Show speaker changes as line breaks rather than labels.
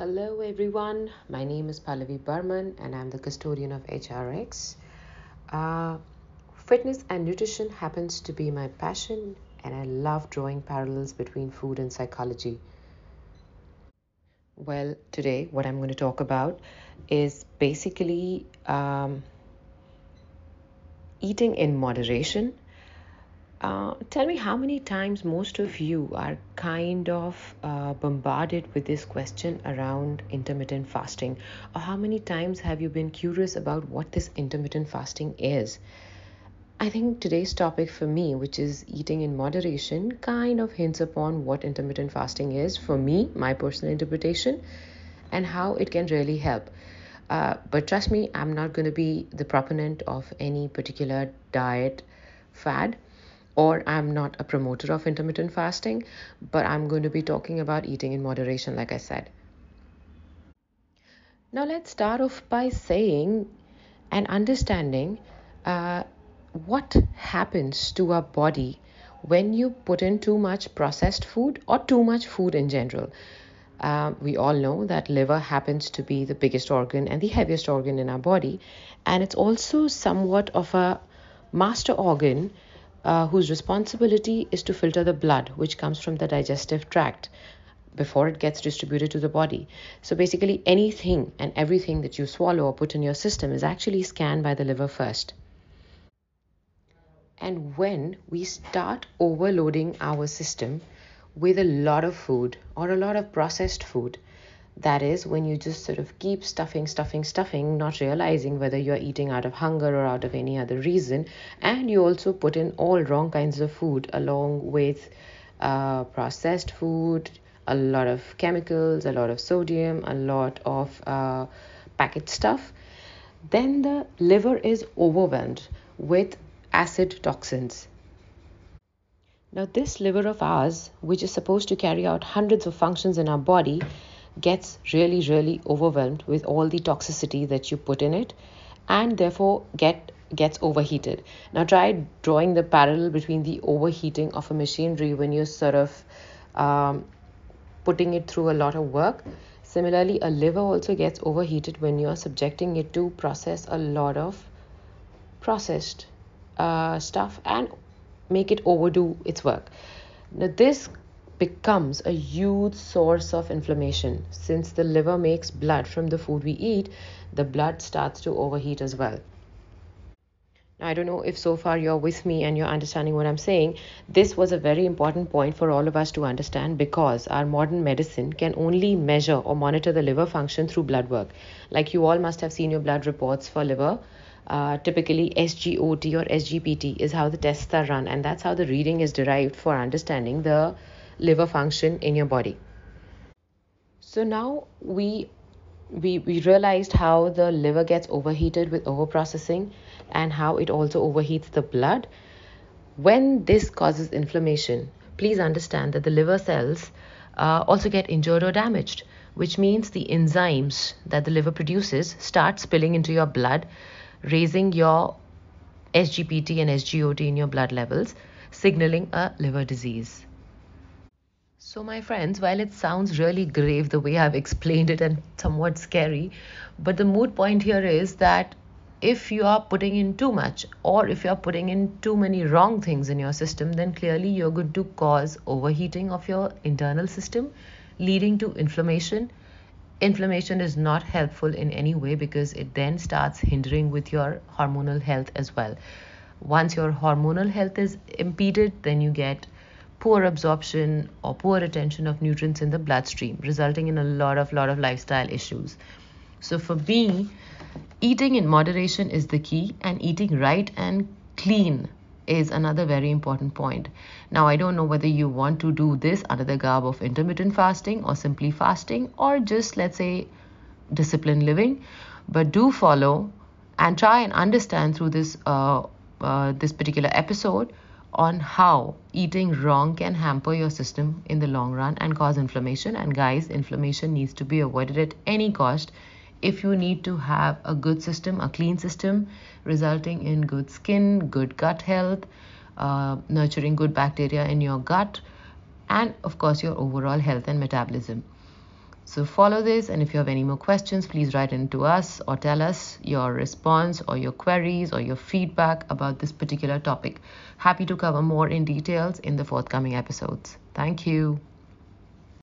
Hello, everyone. My name is Pallavi Barman, and I'm the custodian of HRX. Uh, fitness and nutrition happens to be my passion, and I love drawing parallels between food and psychology. Well, today, what I'm going to talk about is basically um, eating in moderation uh, tell me how many times most of you are kind of uh, bombarded with this question around intermittent fasting, or how many times have you been curious about what this intermittent fasting is? I think today's topic for me, which is eating in moderation, kind of hints upon what intermittent fasting is for me, my personal interpretation, and how it can really help. Uh, but trust me, I'm not going to be the proponent of any particular diet fad or I'm not a promoter of intermittent fasting, but I'm going to be talking about eating in moderation, like I said. Now, let's start off by saying and understanding uh, what happens to our body when you put in too much processed food or too much food in general. Uh, we all know that liver happens to be the biggest organ and the heaviest organ in our body, and it's also somewhat of a master organ uh, whose responsibility is to filter the blood which comes from the digestive tract before it gets distributed to the body. So basically, anything and everything that you swallow or put in your system is actually scanned by the liver first. And when we start overloading our system with a lot of food or a lot of processed food, that is when you just sort of keep stuffing, stuffing, stuffing, not realizing whether you're eating out of hunger or out of any other reason. And you also put in all wrong kinds of food along with uh, processed food, a lot of chemicals, a lot of sodium, a lot of uh, packet stuff. Then the liver is overwhelmed with acid toxins. Now, this liver of ours, which is supposed to carry out hundreds of functions in our body, gets really, really overwhelmed with all the toxicity that you put in it and therefore get gets overheated. Now try drawing the parallel between the overheating of a machinery when you're sort of um, putting it through a lot of work. Similarly, a liver also gets overheated when you're subjecting it to process a lot of processed uh, stuff and make it overdo its work. Now, this becomes a huge source of inflammation. Since the liver makes blood from the food we eat, the blood starts to overheat as well. I don't know if so far you're with me and you're understanding what I'm saying. This was a very important point for all of us to understand because our modern medicine can only measure or monitor the liver function through blood work. Like you all must have seen your blood reports for liver. Uh, typically, SGOT or SGPT is how the tests are run, and that's how the reading is derived for understanding the liver function in your body. So now we we, we realized how the liver gets overheated with overprocessing and how it also overheats the blood. When this causes inflammation, please understand that the liver cells uh, also get injured or damaged, which means the enzymes that the liver produces start spilling into your blood, raising your SGPT and SGOT in your blood levels, signaling a liver disease. So, my friends, while it sounds really grave the way I've explained it and somewhat scary, but the moot point here is that if you are putting in too much or if you are putting in too many wrong things in your system, then clearly you're going to cause overheating of your internal system, leading to inflammation. Inflammation is not helpful in any way because it then starts hindering with your hormonal health as well. Once your hormonal health is impeded, then you get poor absorption or poor retention of nutrients in the bloodstream, resulting in a lot of lot of lifestyle issues. So for me, eating in moderation is the key, and eating right and clean is another very important point. Now, I don't know whether you want to do this under the garb of intermittent fasting or simply fasting or just, let's say, disciplined living, but do follow and try and understand through this uh, uh, this particular episode on how eating wrong can hamper your system in the long run and cause inflammation. And guys, inflammation needs to be avoided at any cost if you need to have a good system, a clean system, resulting in good skin, good gut health, uh, nurturing good bacteria in your gut, and of course, your overall health and metabolism. So follow this, and if you have any more questions, please write in to us or tell us your response or your queries or your feedback about this particular topic. Happy to cover more in details in the forthcoming episodes. Thank you.